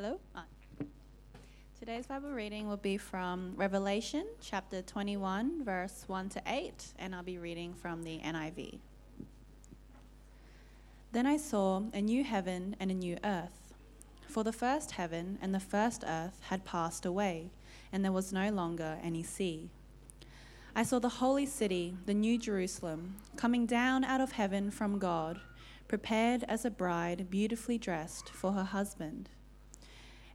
Hello. Today's Bible reading will be from Revelation chapter 21, verse 1 to 8, and I'll be reading from the NIV. Then I saw a new heaven and a new earth. For the first heaven and the first earth had passed away, and there was no longer any sea. I saw the holy city, the new Jerusalem, coming down out of heaven from God, prepared as a bride beautifully dressed for her husband.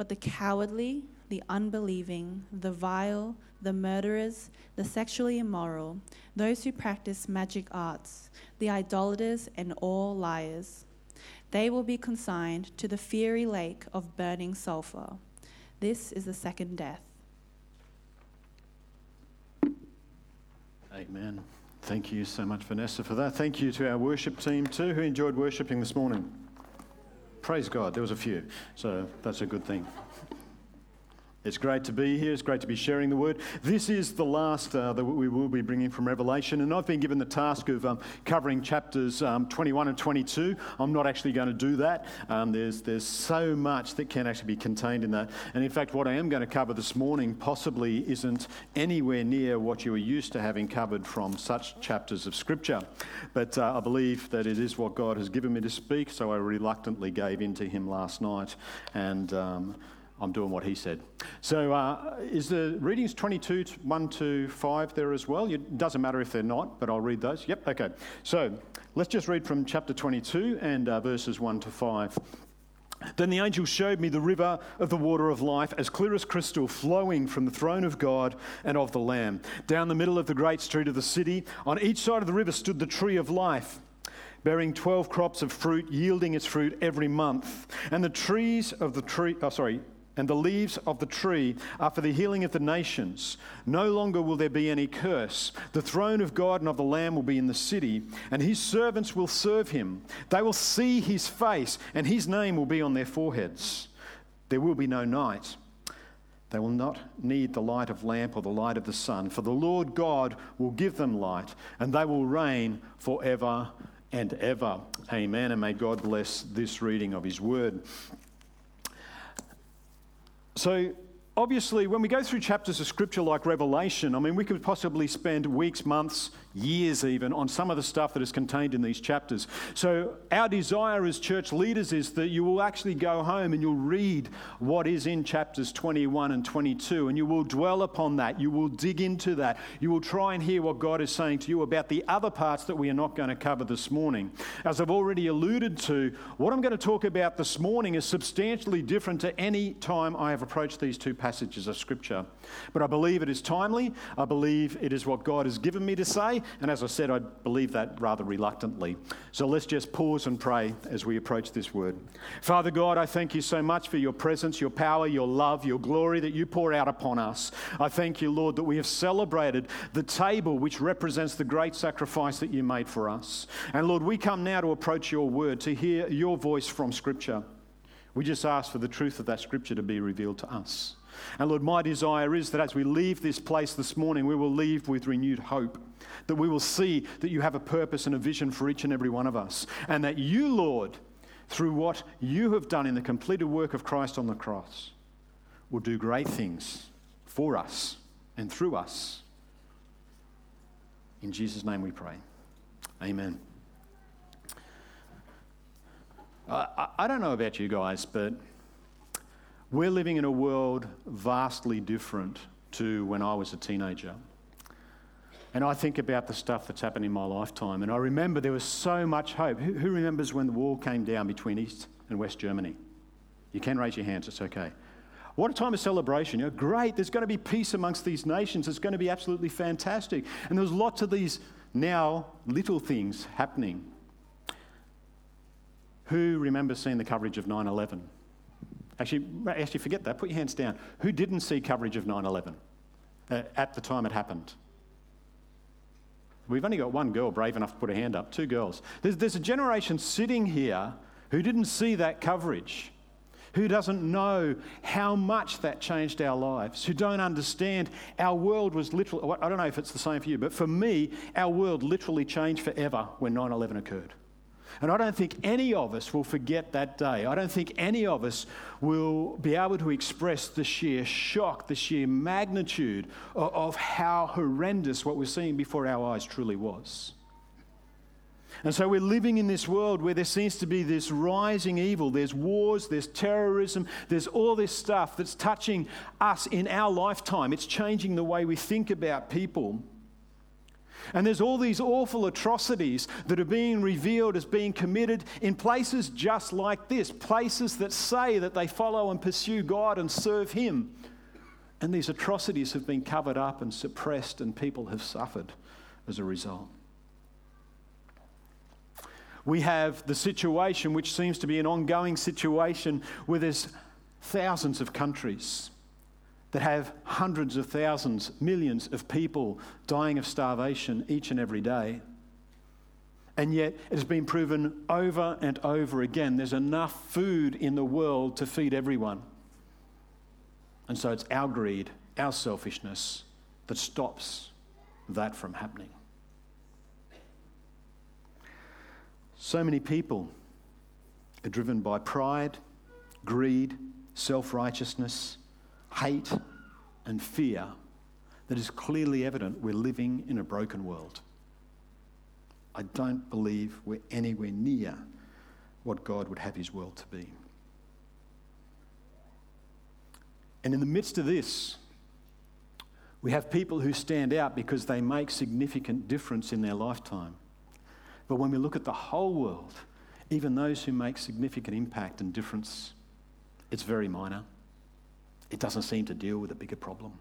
But the cowardly, the unbelieving, the vile, the murderers, the sexually immoral, those who practice magic arts, the idolaters, and all liars, they will be consigned to the fiery lake of burning sulfur. This is the second death. Amen. Thank you so much, Vanessa, for that. Thank you to our worship team too, who enjoyed worshipping this morning. Praise God, there was a few, so that's a good thing. It's great to be here. It's great to be sharing the word. This is the last uh, that we will be bringing from Revelation, and I've been given the task of um, covering chapters um, 21 and 22. I'm not actually going to do that. Um, there's, there's so much that can actually be contained in that. And in fact, what I am going to cover this morning possibly isn't anywhere near what you are used to having covered from such chapters of Scripture. But uh, I believe that it is what God has given me to speak, so I reluctantly gave in to Him last night. And um, I'm doing what he said. So, uh, is the readings 22, 1 to 5 there as well? It doesn't matter if they're not, but I'll read those. Yep, okay. So, let's just read from chapter 22 and uh, verses 1 to 5. Then the angel showed me the river of the water of life, as clear as crystal, flowing from the throne of God and of the Lamb. Down the middle of the great street of the city, on each side of the river stood the tree of life bearing 12 crops of fruit, yielding its fruit every month. And the trees of the tree, oh, sorry, and the leaves of the tree are for the healing of the nations. No longer will there be any curse. The throne of God and of the Lamb will be in the city, and his servants will serve him. They will see his face, and his name will be on their foreheads. There will be no night. They will not need the light of lamp or the light of the sun, for the Lord God will give them light, and they will reign forever and ever. Amen. And may God bless this reading of his word. So, obviously, when we go through chapters of scripture like Revelation, I mean, we could possibly spend weeks, months, years even on some of the stuff that is contained in these chapters. So, our desire as church leaders is that you will actually go home and you'll read what is in chapters 21 and 22, and you will dwell upon that. You will dig into that. You will try and hear what God is saying to you about the other parts that we are not going to cover this morning. As I've already alluded to, what I'm going to talk about this morning is substantially different to any time I have approached these two passages of Scripture. But I believe it is timely. I believe it is what God has given me to say. And as I said, I believe that rather reluctantly. So let's just pause and pray as we approach this word. Father God, I thank you so much for your presence, your power, your love, your glory that you pour out upon us. I thank you, Lord, that we have celebrated the table which represents the great sacrifice that you made for us. And Lord, we come now to approach your word, to hear your voice from Scripture. We just ask for the truth of that Scripture to be revealed to us. And Lord, my desire is that as we leave this place this morning, we will leave with renewed hope. That we will see that you have a purpose and a vision for each and every one of us. And that you, Lord, through what you have done in the completed work of Christ on the cross, will do great things for us and through us. In Jesus' name we pray. Amen. I, I don't know about you guys, but We're living in a world vastly different to when I was a teenager. And I think about the stuff that's happened in my lifetime. And I remember there was so much hope. Who, who, remembers when the wall came down between East and West Germany? You can raise your hands, it's okay. What a time of celebration. You know, great, there's going to be peace amongst these nations. It's going to be absolutely fantastic. And there's lots of these now little things happening. Who remembers seeing the coverage of 9 11? Actually, actually, forget that. Put your hands down. Who didn't see coverage of 9 11 uh, at the time it happened? We've only got one girl brave enough to put her hand up, two girls. There's, there's a generation sitting here who didn't see that coverage, who doesn't know how much that changed our lives, who don't understand our world was literally, I don't know if it's the same for you, but for me, our world literally changed forever when 9 11 occurred. And I don't think any of us will forget that day. I don't think any of us will be able to express the sheer shock, the sheer magnitude of, of how horrendous what we're seeing before our eyes truly was. And so we're living in this world where there seems to be this rising evil. There's wars, there's terrorism, there's all this stuff that's touching us in our lifetime. It's changing the way we think about people. And there's all these awful atrocities that are being revealed as being committed in places just like this places that say that they follow and pursue God and serve Him. And these atrocities have been covered up and suppressed, and people have suffered as a result. We have the situation, which seems to be an ongoing situation, where there's thousands of countries that have hundreds of thousands, millions of people dying of starvation each and every day. And yet, it has been proven over and over again there's enough food in the world to feed everyone. And so it's our greed, our selfishness that stops that from happening. So many people are driven by pride, greed, self righteousness hate, and fear that is clearly evident we're living in a broken world. I don't believe we're anywhere near what God would have his world to be. And in the midst of this, we have people who stand out because they make significant difference in their lifetime. But when we look at the whole world, even those who make significant impact and difference, it's very minor. It doesn't seem to deal with a bigger problem.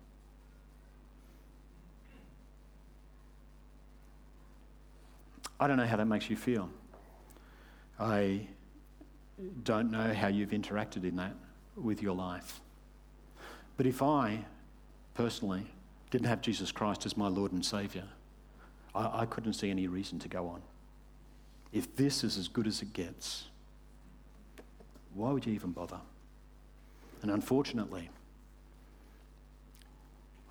I don't know how that makes you feel. I don't know how you've interacted in that with your life. But if I personally didn't have Jesus Christ as my Lord and Saviour, I, I couldn't see any reason to go on. If this is as good as it gets, why would you even bother? And unfortunately,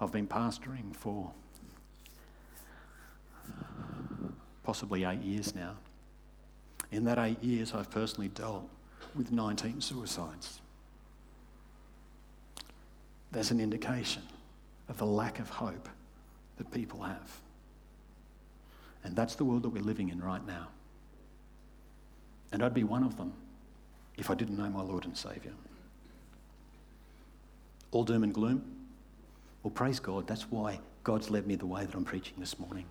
I've been pastoring for possibly eight years now. In that eight years, I've personally dealt with 19 suicides. There's an indication of the lack of hope that people have. And that's the world that we're living in right now. And I'd be one of them if I didn't know my Lord and Saviour. All doom and gloom? Well, praise God. That's why God's led me the way that I'm preaching this morning.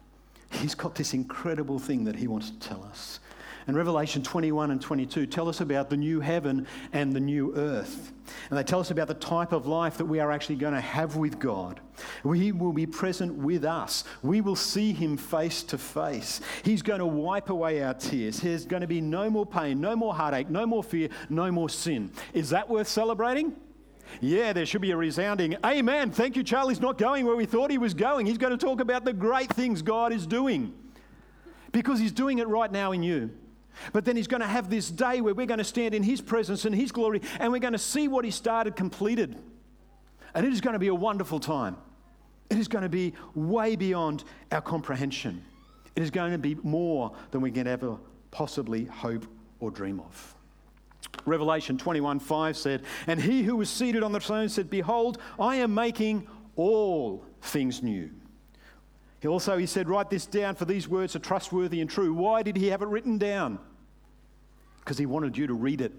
He's got this incredible thing that He wants to tell us. And Revelation 21 and 22 tell us about the new heaven and the new earth. And they tell us about the type of life that we are actually going to have with God. He will be present with us. We will see Him face to face. He's going to wipe away our tears. There's going to be no more pain, no more heartache, no more fear, no more sin. Is that worth celebrating? Yeah, there should be a resounding amen. Thank you, Charlie's not going where we thought he was going. He's going to talk about the great things God is doing because he's doing it right now in you. But then he's going to have this day where we're going to stand in his presence and his glory and we're going to see what he started completed. And it is going to be a wonderful time. It is going to be way beyond our comprehension. It is going to be more than we can ever possibly hope or dream of. Revelation 21 5 said, And he who was seated on the throne said, Behold, I am making all things new. He also he said, Write this down, for these words are trustworthy and true. Why did he have it written down? Because he wanted you to read it.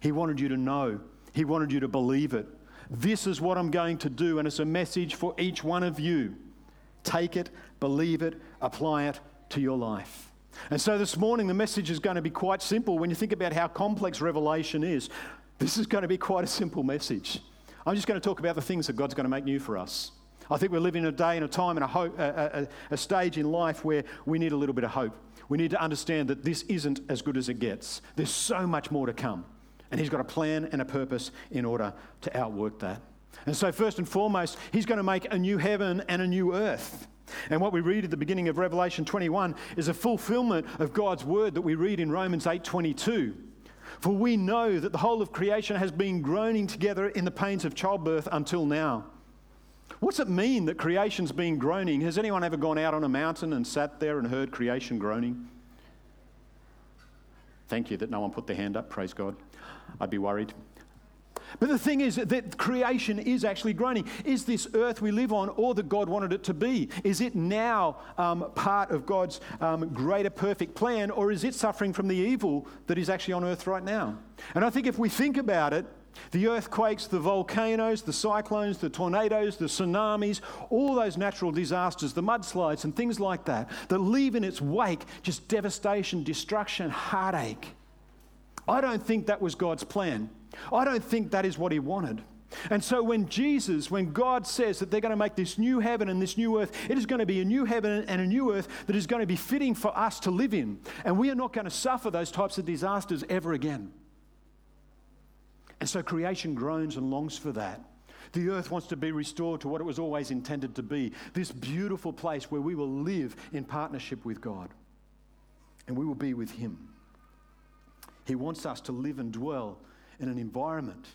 He wanted you to know. He wanted you to believe it. This is what I'm going to do, and it's a message for each one of you. Take it, believe it, apply it to your life. And so this morning, the message is going to be quite simple. When you think about how complex Revelation is, this is going to be quite a simple message. I'm just going to talk about the things that God's going to make new for us. I think we're living in a day and a time and a, hope, a, a, a stage in life where we need a little bit of hope. We need to understand that this isn't as good as it gets. There's so much more to come. And He's got a plan and a purpose in order to outwork that. And so, first and foremost, He's going to make a new heaven and a new earth. And what we read at the beginning of Revelation 21 is a fulfillment of God's word that we read in Romans 8:22. For we know that the whole of creation has been groaning together in the pains of childbirth until now. What's it mean that creation's been groaning? Has anyone ever gone out on a mountain and sat there and heard creation groaning? Thank you that no one put their hand up, praise God. I'd be worried. But the thing is that creation is actually groaning. Is this earth we live on all that God wanted it to be? Is it now um, part of God's um, greater perfect plan, or is it suffering from the evil that is actually on earth right now? And I think if we think about it, the earthquakes, the volcanoes, the cyclones, the tornadoes, the tsunamis, all those natural disasters, the mudslides, and things like that, that leave in its wake just devastation, destruction, heartache. I don't think that was God's plan. I don't think that is what He wanted. And so when Jesus, when God says that they're going to make this new heaven and this new earth, it is going to be a new heaven and a new earth that is going to be fitting for us to live in. And we are not going to suffer those types of disasters ever again. And so creation groans and longs for that. The earth wants to be restored to what it was always intended to be this beautiful place where we will live in partnership with God and we will be with Him. He wants us to live and dwell in an environment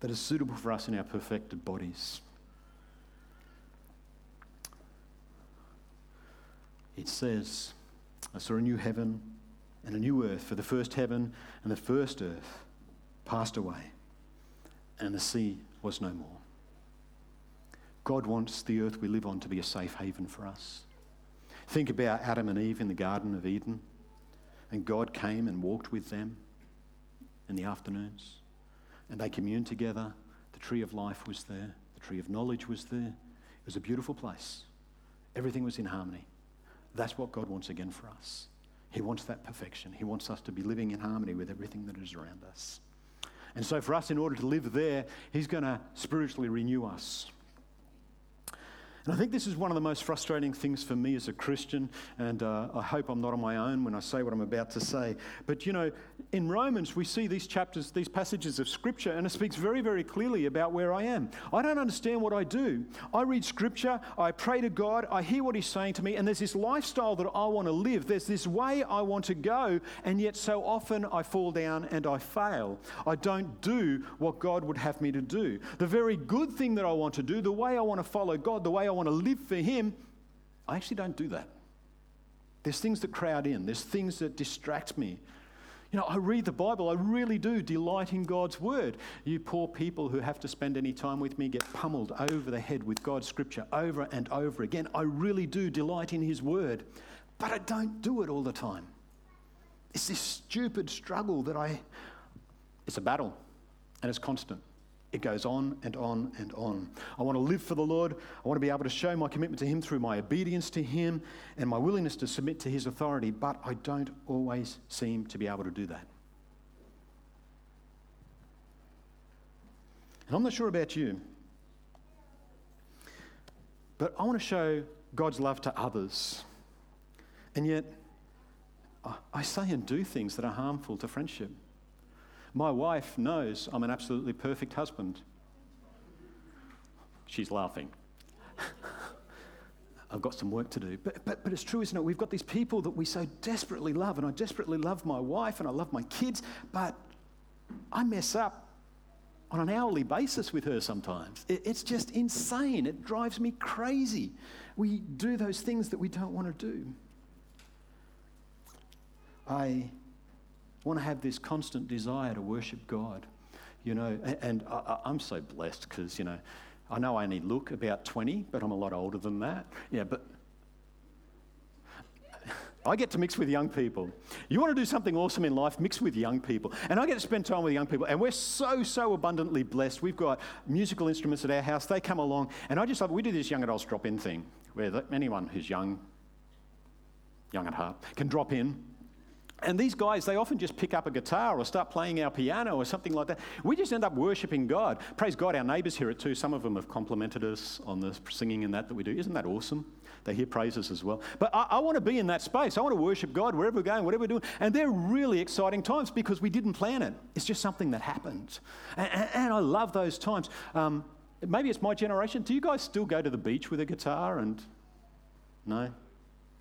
that is suitable for us in our perfected bodies. It says, I saw a new heaven and a new earth, for the first heaven and the first earth passed away, and the sea was no more. God wants the earth we live on to be a safe haven for us. Think about Adam and Eve in the Garden of Eden, and God came and walked with them in the afternoons, and they communed together. The tree of life was there, the tree of knowledge was there. It was a beautiful place. Everything was in harmony. That's what God wants again for us. He wants that perfection. He wants us to be living in harmony with everything that is around us. And so, for us, in order to live there, He's going to spiritually renew us. And I think this is one of the most frustrating things for me as a Christian, and uh, I hope I'm not on my own when I say what I'm about to say. But you know, in Romans, we see these chapters, these passages of Scripture, and it speaks very, very clearly about where I am. I don't understand what I do. I read Scripture, I pray to God, I hear what He's saying to me, and there's this lifestyle that I want to live. There's this way I want to go, and yet so often I fall down and I fail. I don't do what God would have me to do. The very good thing that I want to do, the way I want to follow God, the way I want to live for Him, I actually don't do that. There's things that crowd in, there's things that distract me. You know, I read the Bible, I really do delight in God's word. You poor people who have to spend any time with me get pummeled over the head with God's scripture over and over again. I really do delight in His word, but I don't do it all the time. It's this stupid struggle that I, it's a battle and it's constant. It goes on and on and on. I want to live for the Lord. I want to be able to show my commitment to Him through my obedience to Him and my willingness to submit to His authority, but I don't always seem to be able to do that. And I'm not sure about you, but I want to show God's love to others. And yet, I say and do things that are harmful to friendship. My wife knows I'm an absolutely perfect husband. She's laughing. I've got some work to do. But, but, but it's true, isn't it? We've got these people that we so desperately love, and I desperately love my wife and I love my kids, but I mess up on an hourly basis with her sometimes. It, it's just insane. It drives me crazy. We do those things that we don't want to do. I want to have this constant desire to worship God. You know, and I, am so blessed because, you know, I know I only look about 20, but I'm a lot older than that. Yeah, but I get to mix with young people. You want to do something awesome in life, mix with young people. And I get to spend time with young people. And we're so, so abundantly blessed. We've got musical instruments at our house. They come along. And I just love, we do this young adults drop in thing where anyone who's young, young at heart, can drop in and these guys, they often just pick up a guitar or start playing our piano or something like that. We just end up worshipping God. Praise God, our neighbours hear it too. Some of them have complimented us on the singing and that that we do. Isn't that awesome? They hear praises as well. But I, I want to be in that space. I want to worship God wherever we're going, whatever we're doing. And they're really exciting times because we didn't plan it. It's just something that happened. And, and, and I love those times. Um, maybe it's my generation. Do you guys still go to the beach with a guitar and. No?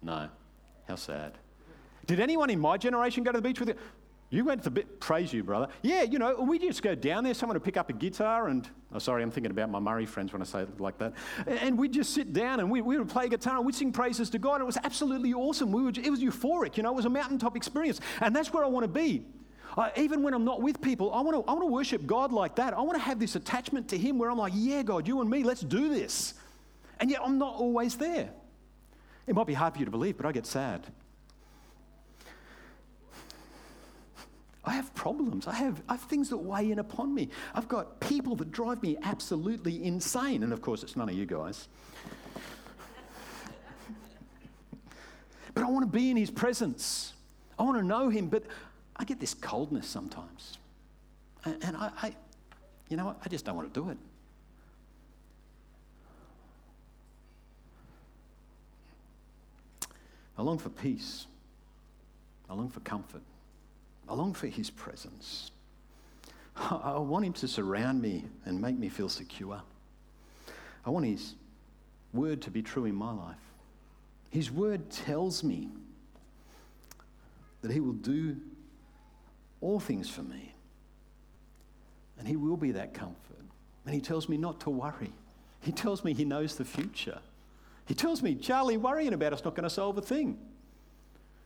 No. How sad. Did anyone in my generation go to the beach with you? You went to the beach, praise you, brother. Yeah, you know, we just go down there, someone to pick up a guitar and, oh, sorry, I'm thinking about my Māori friends when I say it like that. And we'd just sit down and we, we would play guitar and we'd sing praises to God. It was absolutely awesome. We would, it was euphoric, you know, it was a mountaintop experience. And that's where I want to be. I, even when I'm not with people, I want, to, I want to worship God like that. I want to have this attachment to Him where I'm like, yeah, God, you and me, let's do this. And yet I'm not always there. It might be hard for you to believe, but I get sad. I have problems. I have, I have things that weigh in upon me. I've got people that drive me absolutely insane. And of course, it's none of you guys. but I want to be in his presence. I want to know him, but I get this coldness sometimes. And, and I, I, you know what? I just don't want to do it. I long for peace. I long for comfort. I long for His presence. I want Him to surround me and make me feel secure. I want His word to be true in my life. His word tells me that He will do all things for me. And He will be that comfort. And He tells me not to worry. He tells me He knows the future. He tells me, Charlie, worrying about it's not going to solve a thing.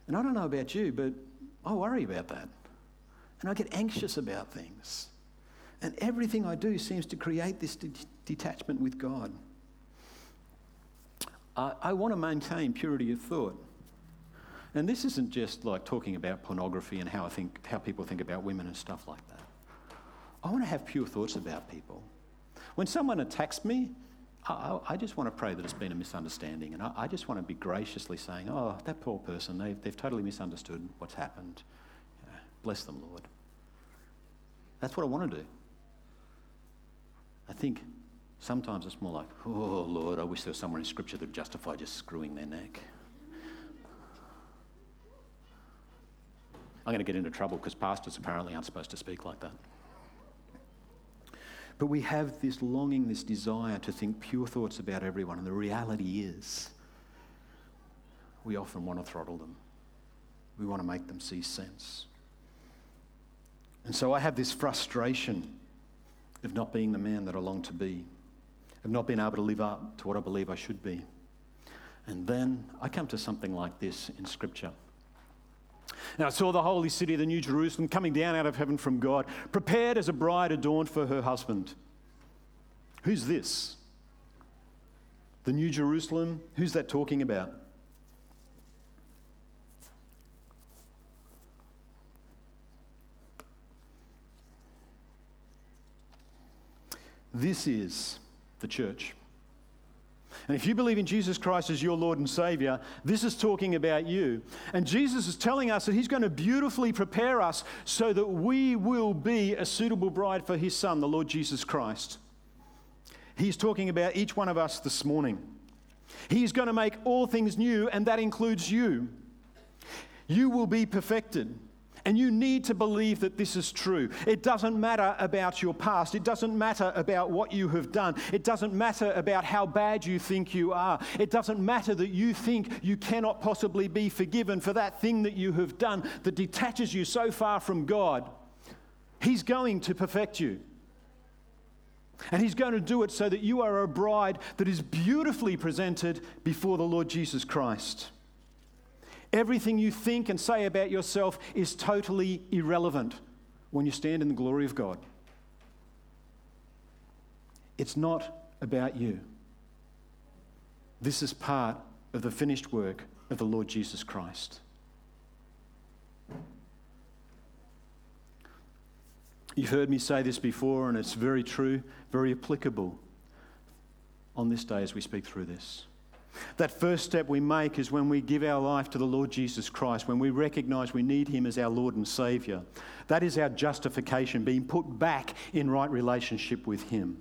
And I don't know about you, but I worry about that. And I get anxious about things. And everything I do seems to create this de- detachment with God. I, I want to maintain purity of thought. And this isn't just like talking about pornography and how I think how people think about women and stuff like that. I want to have pure thoughts about people. When someone attacks me, I, I just want to pray that it's been a misunderstanding. And I, I, just want to be graciously saying, oh, that poor person, they've, they've totally misunderstood what's happened. bless them, Lord. That's what I want to do. I think sometimes it's more like, oh, Lord, I wish there was somewhere in Scripture that justified just screwing their neck. I'm going to get into trouble because pastors apparently aren't supposed to speak like that. But we have this longing, this desire to think pure thoughts about everyone, and the reality is we often want to throttle them. We want to make them see sense. And so I have this frustration of not being the man that I long to be, of not being able to live up to what I believe I should be. And then I come to something like this in Scripture. Now I saw the holy city, the New Jerusalem, coming down out of heaven from God, prepared as a bride adorned for her husband. Who's this? The New Jerusalem? Who's that talking about? This is the church. And if you believe in Jesus Christ as your Lord and Savior, this is talking about you. And Jesus is telling us that He's going to beautifully prepare us so that we will be a suitable bride for His Son, the Lord Jesus Christ. He's talking about each one of us this morning. He's going to make all things new, and that includes you. You will be perfected. And you need to believe that this is true. It doesn't matter about your past. It doesn't matter about what you have done. It doesn't matter about how bad you think you are. It doesn't matter that you think you cannot possibly be forgiven for that thing that you have done that detaches you so far from God. He's going to perfect you. And He's going to do it so that you are a bride that is beautifully presented before the Lord Jesus Christ. Everything you think and say about yourself is totally irrelevant when you stand in the glory of God. It's not about you. This is part of the finished work of the Lord Jesus Christ. You've heard me say this before, and it's very true, very applicable on this day as we speak through this. That first step we make is when we give our life to the Lord Jesus Christ, when we recognize we need Him as our Lord and Savior. That is our justification, being put back in right relationship with Him.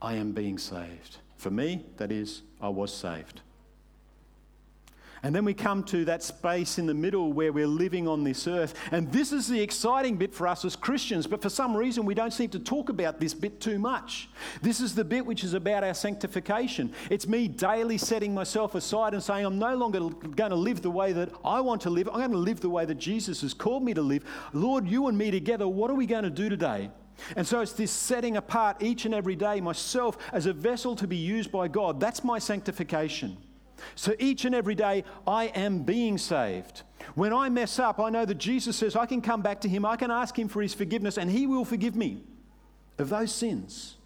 I am being saved. For me, that is, I was saved. And then we come to that space in the middle where we're living on this earth. And this is the exciting bit for us as Christians, but for some reason we don't seem to talk about this bit too much. This is the bit which is about our sanctification. It's me daily setting myself aside and saying, I'm no longer going to live the way that I want to live. I'm going to live the way that Jesus has called me to live. Lord, you and me together, what are we going to do today? And so it's this setting apart each and every day myself as a vessel to be used by God. That's my sanctification. So each and every day, I am being saved. When I mess up, I know that Jesus says I can come back to Him, I can ask Him for His forgiveness, and He will forgive me of those sins.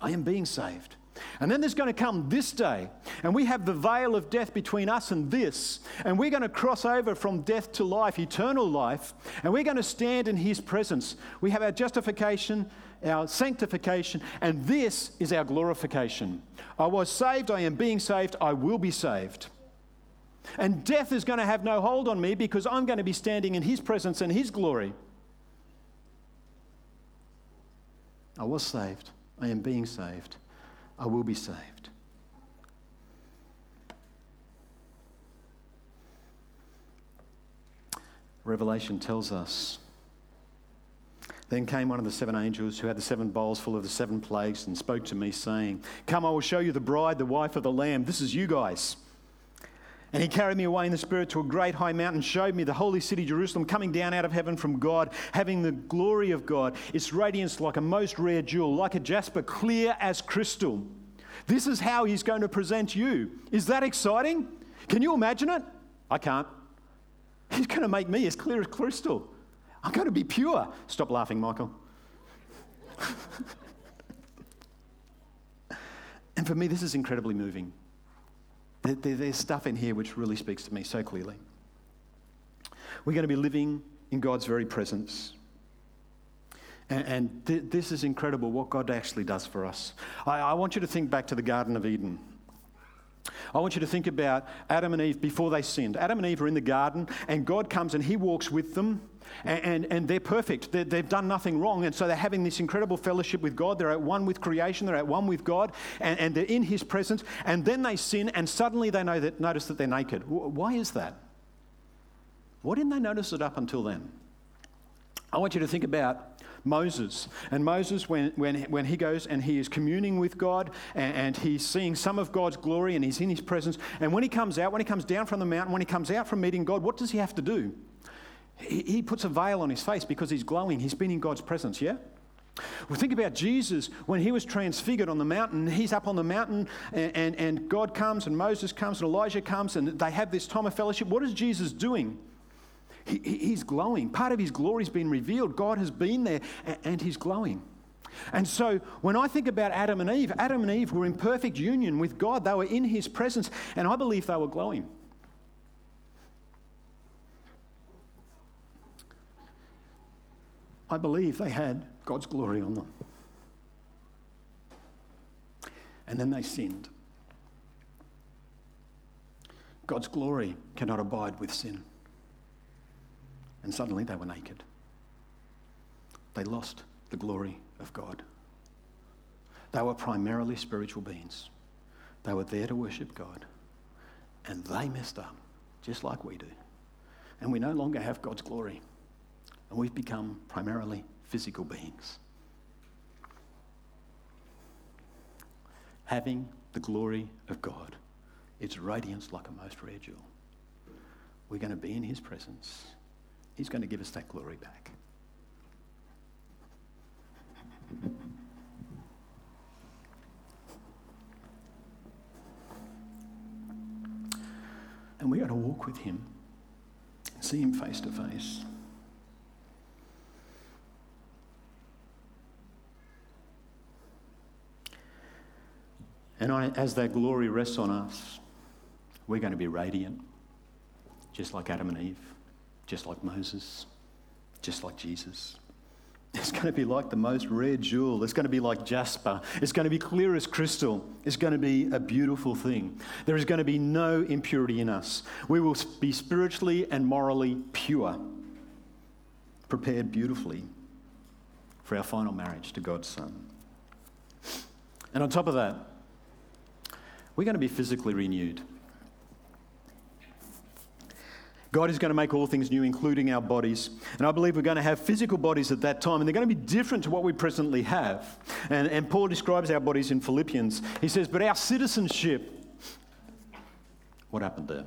I am being saved. And then there's going to come this day, and we have the veil of death between us and this, and we're going to cross over from death to life, eternal life, and we're going to stand in His presence. We have our justification, our sanctification, and this is our glorification. I was saved, I am being saved, I will be saved. And death is going to have no hold on me because I'm going to be standing in His presence and His glory. I was saved, I am being saved, I will be saved. Revelation tells us then came one of the seven angels who had the seven bowls full of the seven plagues and spoke to me, saying, Come, I will show you the bride, the wife of the Lamb. This is you guys. And he carried me away in the Spirit to a great high mountain, showed me the holy city, Jerusalem, coming down out of heaven from God, having the glory of God, its radiance like a most rare jewel, like a jasper, clear as crystal. This is how he's going to present you. Is that exciting? Can you imagine it? I can't. He's going to make me as clear as crystal. I'm going to be pure. Stop laughing, Michael. and for me, this is incredibly moving. there's stuff in here which really speaks to me so clearly. We're going to be living in God's very presence. And, this is incredible what God actually does for us. I want you to think back to the Garden of Eden. I want you to think about Adam and Eve before they sinned. Adam and Eve are in the garden, and God comes and He walks with them and, and, and they're perfect. they they've done nothing wrong. And so they're having this incredible fellowship with God. They're at one with creation, they're at one with God, and, and they're in His presence. And then they sin, and suddenly they know that, notice that they're naked. Why is that? Why didn't they notice it up until then? I want you to think about Moses. And Moses, when, when, when he goes and he is communing with God and, and, he's seeing some of God's glory and he's in his presence, and when he comes out, when he comes down from the mountain, when he comes out from meeting God, what does he have to do? He, puts a veil on his face because he's glowing. He's been in God's presence, yeah? Well, think about Jesus when he was transfigured on the mountain. He's up on the mountain, and, and, and, God comes, and Moses comes, and Elijah comes, and they have this time of fellowship. What is Jesus doing? He, he's glowing. Part of his glory has been revealed. God has been there, and he's glowing. And so when I think about Adam and Eve, Adam and Eve were in perfect union with God. They were in his presence, and I believe they were glowing. I believe they had God's glory on them. And then they sinned. God's glory cannot abide with sin. And suddenly they were naked. They lost the glory of God. They were primarily spiritual beings. They were there to worship God. And they messed up, just like we do. And we no longer have God's glory and we've become primarily physical beings. Having the glory of God, its radiance like a most rare jewel. We're going to be in His presence. He's going to give us that glory back. And we're going to walk with Him, see Him face to face. And I, as that glory rests on us, we're going to be radiant, just like Adam and Eve, just like Moses, just like Jesus. It's going to be like the most rare jewel. It's going to be like jasper. It's going to be clear as crystal. It's going to be a beautiful thing. There is going to be no impurity in us. We will be spiritually and morally pure, prepared beautifully for our final marriage to God's Son. And on top of that, we're going to be physically renewed. God is going to make all things new, including our bodies. And I believe we're going to have physical bodies at that time, and they're going to be different to what we presently have. And, and Paul describes our bodies in Philippians. He says, But our citizenship, what happened there?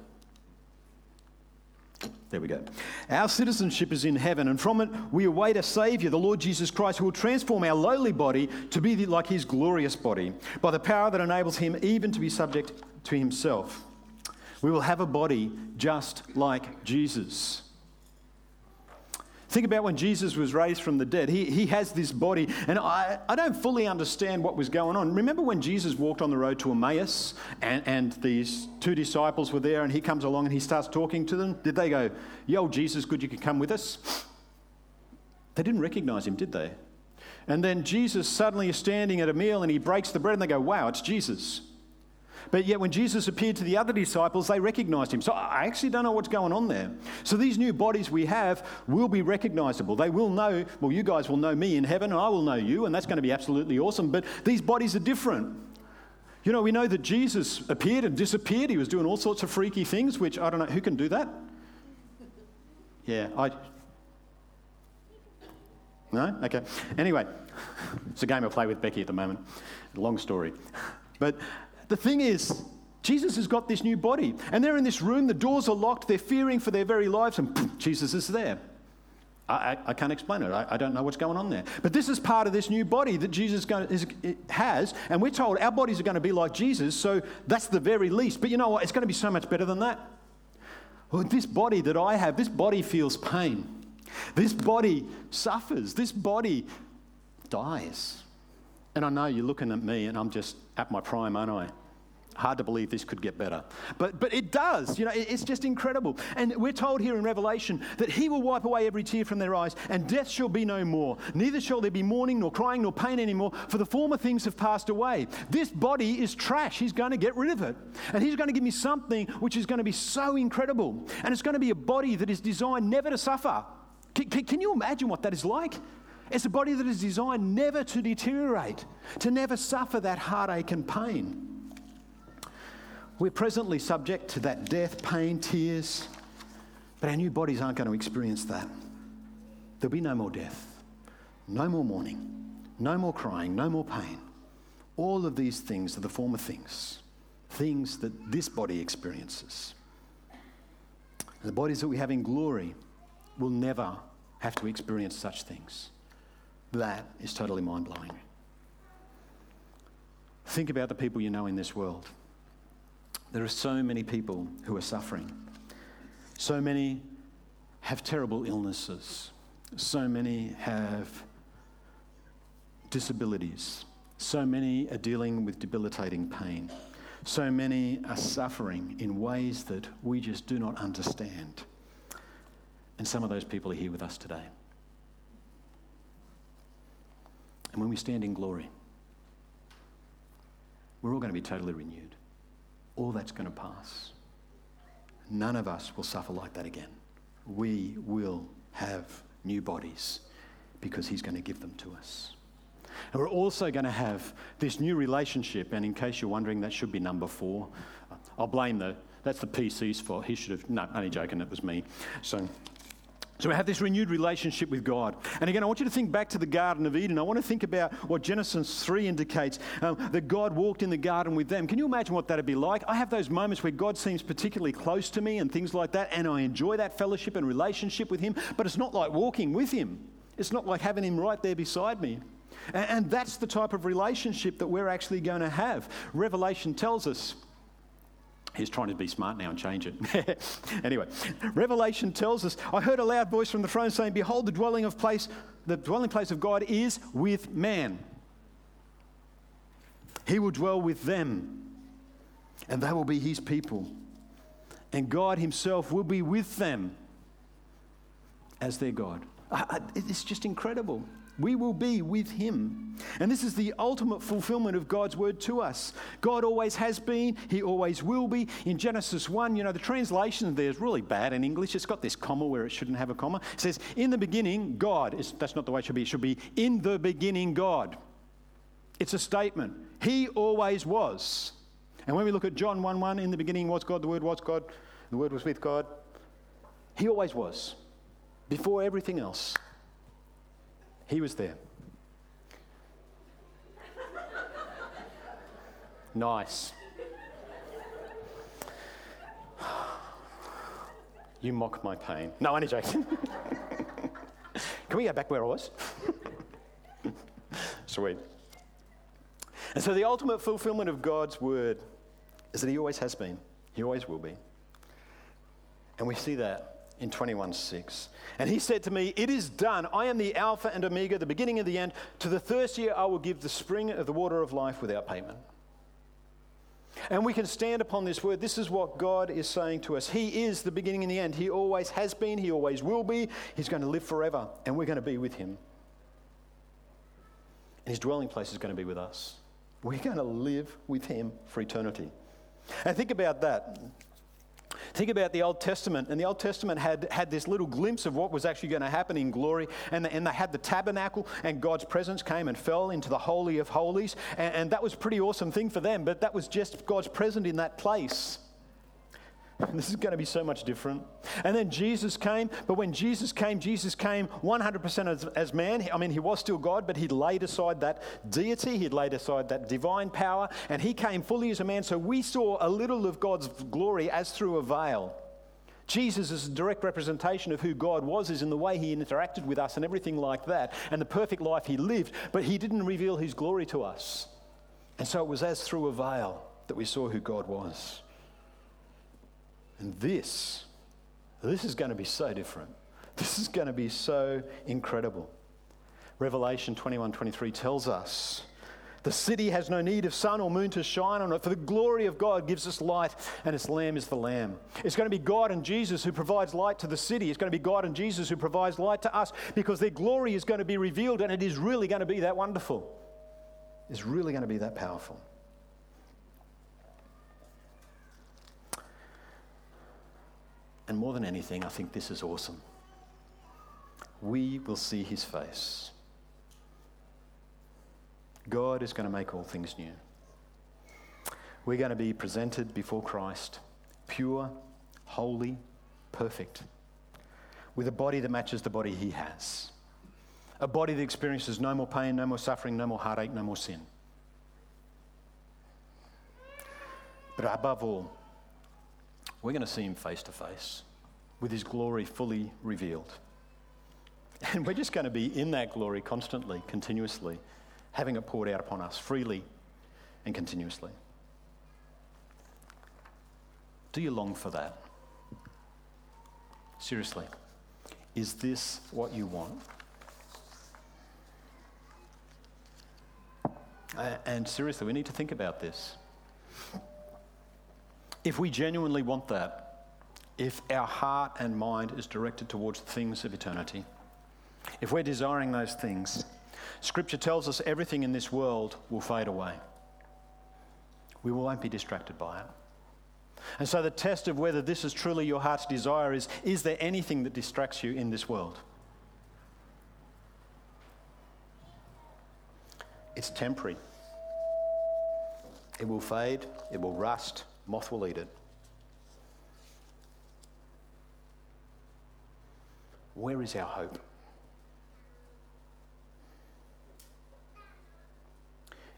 There we go. Our citizenship is in heaven, and from it we await a Saviour, the Lord Jesus Christ, who will transform our lowly body to be like his glorious body by the power that enables him even to be subject to himself. We will have a body just like Jesus. Think about when Jesus was raised from the dead. He, he has this body, and I, I don't fully understand what was going on. Remember when Jesus walked on the road to Emmaus and, and these two disciples were there, and he comes along and he starts talking to them? Did they go, Yo, Jesus, good you could come with us? They didn't recognize him, did they? And then Jesus suddenly is standing at a meal and he breaks the bread, and they go, Wow, it's Jesus. But yet, when Jesus appeared to the other disciples, they recognized him. So I actually don't know what's going on there. So these new bodies we have will be recognizable. They will know, well, you guys will know me in heaven, and I will know you, and that's going to be absolutely awesome. But these bodies are different. You know, we know that Jesus appeared and disappeared. He was doing all sorts of freaky things, which I don't know, who can do that? Yeah, I. No? Okay. Anyway, it's a game I play with Becky at the moment. Long story. But the thing is, Jesus has got this new body, and they're in this room, the doors are locked, they're fearing for their very lives, and poof, Jesus is there. I, I, I, can't explain it. I, I, don't know what's going on there. But this is part of this new body that Jesus is, has, and we're told our bodies are going to be like Jesus, so that's the very least. But you know what? It's going to be so much better than that. Well, this body that I have, this body feels pain. This body suffers. This body dies. And I know you're looking at me, and I'm just at my prime, aren't I? Hard to believe this could get better. But, but it does. You know, it's just incredible. And we're told here in Revelation that he will wipe away every tear from their eyes, and death shall be no more. Neither shall there be mourning, nor crying, nor pain anymore, for the former things have passed away. This body is trash. He's going to get rid of it. And he's going to give me something which is going to be so incredible. And it's going to be a body that is designed never to suffer. Can, can, can you imagine what that is like? It's a body that is designed never to deteriorate, to never suffer that heartache and pain. We're presently subject to that death, pain, tears, but our new bodies aren't going to experience that. There'll be no more death, no more mourning, no more crying, no more pain. All of these things are the former things, things that this body experiences. the bodies that we have in glory will never have to experience such things. That is totally mind blowing. Think about the people you know in this world. There are so many people who are suffering. So many have terrible illnesses. So many have disabilities. So many are dealing with debilitating pain. So many are suffering in ways that we just do not understand. And some of those people are here with us today. And when we stand in glory, we're all going to be totally renewed. All that's going to pass. None of us will suffer like that again. We will have new bodies because He's going to give them to us. And we're also going to have this new relationship, and in case you're wondering, that should be number four. I'll blame the, that's the PC's fault. He should have, no, only joking, it was me. So so we have this renewed relationship with God. And again, I want you to think back to the Garden of Eden. I want to think about what Genesis 3 indicates um, that God walked in the garden with them. Can you imagine what that would be like? I have those moments where God seems particularly close to me and things like that, and I enjoy that fellowship and relationship with Him, but it's not like walking with Him. It's not like having Him right there beside me. And, and that's the type of relationship that we're actually going to have. Revelation tells us He's trying to be smart now and change it. anyway, Revelation tells us, I heard a loud voice from the throne saying, Behold, the dwelling of place, the dwelling place of God is with man. He will dwell with them, and they will be his people. And God himself will be with them as their God. It's just incredible. We will be with him. And this is the ultimate fulfillment of God's word to us. God always has been, he always will be. In Genesis 1, you know, the translation there is really bad in English. It's got this comma where it shouldn't have a comma. It says, In the beginning, God. It's, that's not the way it should be. It should be, In the beginning, God. It's a statement. He always was. And when we look at John 1 1, in the beginning was God, the Word was God, the Word was with God. He always was. Before everything else, He was there. nice. You mock my pain. No, only joking. Can we go back where I was? Sweet. And so the ultimate fulfillment of God's word is that He always has been, He always will be. And we see that in 21 6. And He said to me, It is done. I am the Alpha and Omega, the beginning and the end. To the thirsty I will give the spring of the water of life without payment. And we can stand upon this word. This is what God is saying to us. He is the beginning and the end. He always has been. He always will be. He's going to live forever, and we're going to be with Him. And His dwelling place is going to be with us. We're going to live with Him for eternity. And think about that. Think about the Old Testament, and the Old Testament had, had this little glimpse of what was actually going to happen in glory. And, and they had the tabernacle, and God's presence came and fell into the Holy of Holies. And, and that was a pretty awesome thing for them, but that was just God's presence in that place. This is going to be so much different. And then Jesus came, but when Jesus came, Jesus came 100% as, as, man. I mean, he was still God, but he'd laid aside that deity, he'd laid aside that divine power, and he came fully as a man. So we saw a little of God's glory as through a veil. Jesus is a direct representation of who God was, is in the way he interacted with us and everything like that, and the perfect life he lived, but he didn't reveal his glory to us. And so it was as through a veil that we saw who God was. And this, this is going to be so different. This is going to be so incredible. Revelation 21 23 tells us the city has no need of sun or moon to shine on it, for the glory of God gives us light, and its Lamb is the Lamb. It's going to be God and Jesus who provides light to the city. It's going to be God and Jesus who provides light to us because their glory is going to be revealed, and it is really going to be that wonderful. It's really going to be that powerful. And more than anything, I think this is awesome. We will see his face. God is going to make all things new. We're going to be presented before Christ, pure, holy, perfect, with a body that matches the body he has. A body that experiences no more pain, no more suffering, no more heartache, no more sin. But above all, we're going to see him face to face with his glory fully revealed. And we're just going to be in that glory constantly, continuously, having it poured out upon us freely and continuously. Do you long for that? Seriously, is this what you want? And seriously, we need to think about this. If we genuinely want that, if our heart and mind is directed towards the things of eternity, if we're desiring those things, Scripture tells us everything in this world will fade away. We won't be distracted by it. And so, the test of whether this is truly your heart's desire is is there anything that distracts you in this world? It's temporary. It will fade, it will rust, moth will eat it. Where is our hope?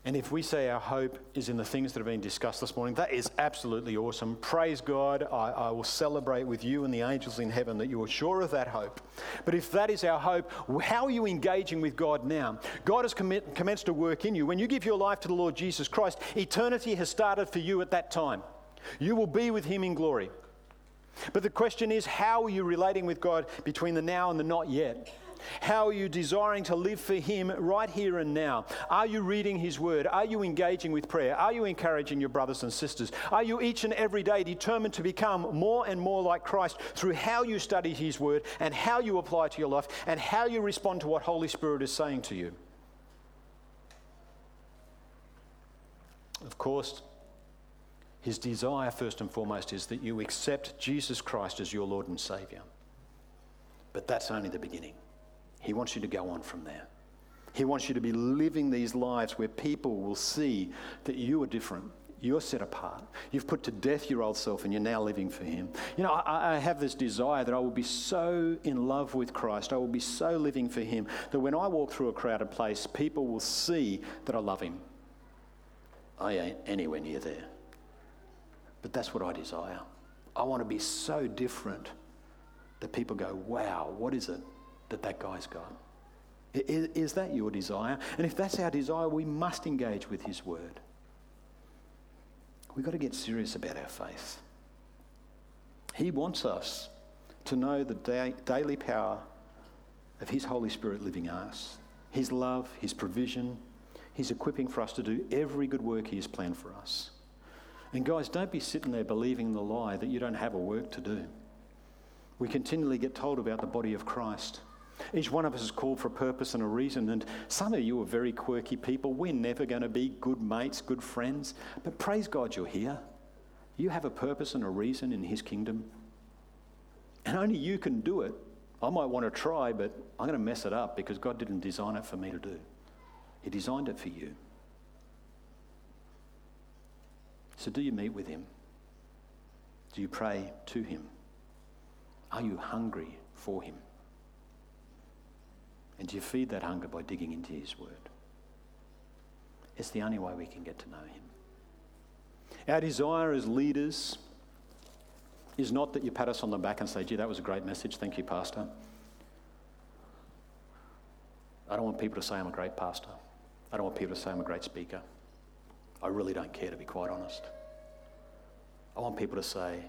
And if we say our hope is in the things that have been discussed this morning, that is absolutely awesome. Praise God. I, I, will celebrate with you and the angels in heaven that you are sure of that hope. But if that is our hope, how are you engaging with God now? God has commenced to work in you. When you give your life to the Lord Jesus Christ, eternity has started for you at that time. You will be with Him in glory. But the question is, how are you relating with God between the now and the not yet? How are you desiring to live for Him right here and now? Are you reading His Word? Are you engaging with prayer? Are you encouraging your brothers and sisters? Are you each and every day determined to become more and more like Christ through how you study His Word and how you apply to your life and how you respond to what Holy Spirit is saying to you? Of course, his desire, first and foremost, is that you accept Jesus Christ as your Lord and Saviour. But that's only the beginning. He wants you to go on from there. He wants you to be living these lives where people will see that you are different. You're set apart. You've put to death your old self and you're now living for Him. You know, I, I, have this desire that I will be so in love with Christ, I will be so living for Him, that when I walk through a crowded place, people will see that I love Him. I ain't anywhere near there. But that's what I desire. I want to be so different that people go, wow, what is it that that guy's got? Is, is that your desire? And if that's our desire, we must engage with his word. We've got to get serious about our faith. He wants us to know the da- daily power of His Holy Spirit living in us, His love, His provision, His equipping for us to do every good work He has planned for us. And guys, don't be sitting there believing the lie that you don't have a work to do. We continually get told about the body of Christ. Each one of us is called for a purpose and a reason. And some of you are very quirky people. We're never going to be good mates, good friends. But praise God you're here. You have a purpose and a reason in His kingdom. And only you can do it. I might want to try, but I'm going to mess it up because God didn't design it for me to do. He designed it for you. So, do you meet with Him? Do you pray to Him? Are you hungry for Him? And do you feed that hunger by digging into His Word? It's the only way we can get to know Him. Our desire as leaders is not that you pat us on the back and say, gee, that was a great message. Thank you, Pastor. I don't want people to say I'm a great pastor. I don't want people to say I'm a great speaker. I really don't care, to be quite honest. I want people to say,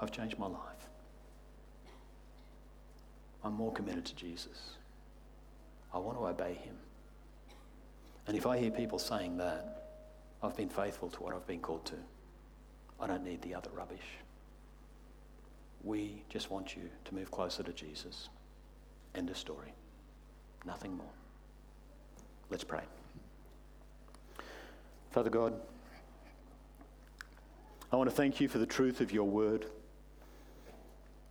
I've changed my life. I'm more committed to Jesus. I want to obey him. And if I hear people saying that, I've been faithful to what I've been called to. I don't need the other rubbish. We just want you to move closer to Jesus. End of story. Nothing more. Let's pray. Father God, I want to thank you for the truth of your word.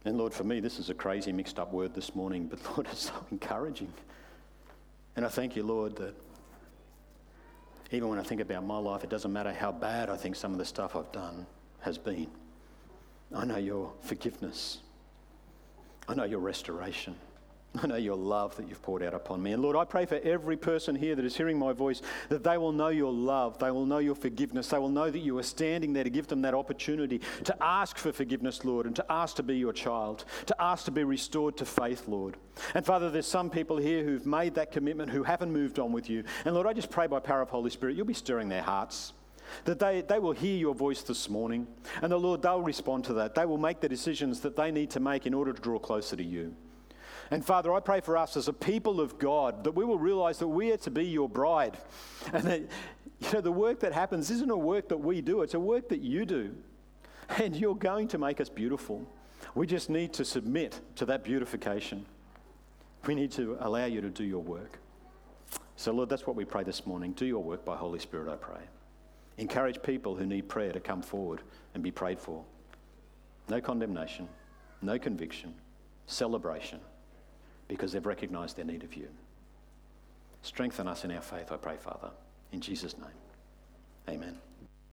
And Lord, for me, this is a crazy mixed up word this morning, but Lord, it's so encouraging. And I thank you, Lord, that even when I think about my life, it doesn't matter how bad I think some of the stuff I've done has been. I know your forgiveness, I know your restoration. I know your love that you've poured out upon me. And Lord, I pray for every person here that is hearing my voice that they will know your love, they will know your forgiveness, they will know that you are standing there to give them that opportunity to ask for forgiveness, Lord, and to ask to be your child, to ask to be restored to faith, Lord. And Father, there's some people here who've made that commitment who haven't moved on with you. And Lord, I just pray by power of Holy Spirit, you'll be stirring their hearts that they, they will hear your voice this morning. And the Lord, they'll respond to that. They will make the decisions that they need to make in order to draw closer to you. And Father, I pray for us as a people of God that we will realize that we are to be your bride. And that you know, the work that happens isn't a work that we do, it's a work that you do. And you're going to make us beautiful. We just need to submit to that beautification. We need to allow you to do your work. So, Lord, that's what we pray this morning. Do your work by Holy Spirit, I pray. Encourage people who need prayer to come forward and be prayed for. No condemnation, no conviction, celebration because they've recognized their need of you. Strengthen us in our faith, I pray, Father. In Jesus' name, amen.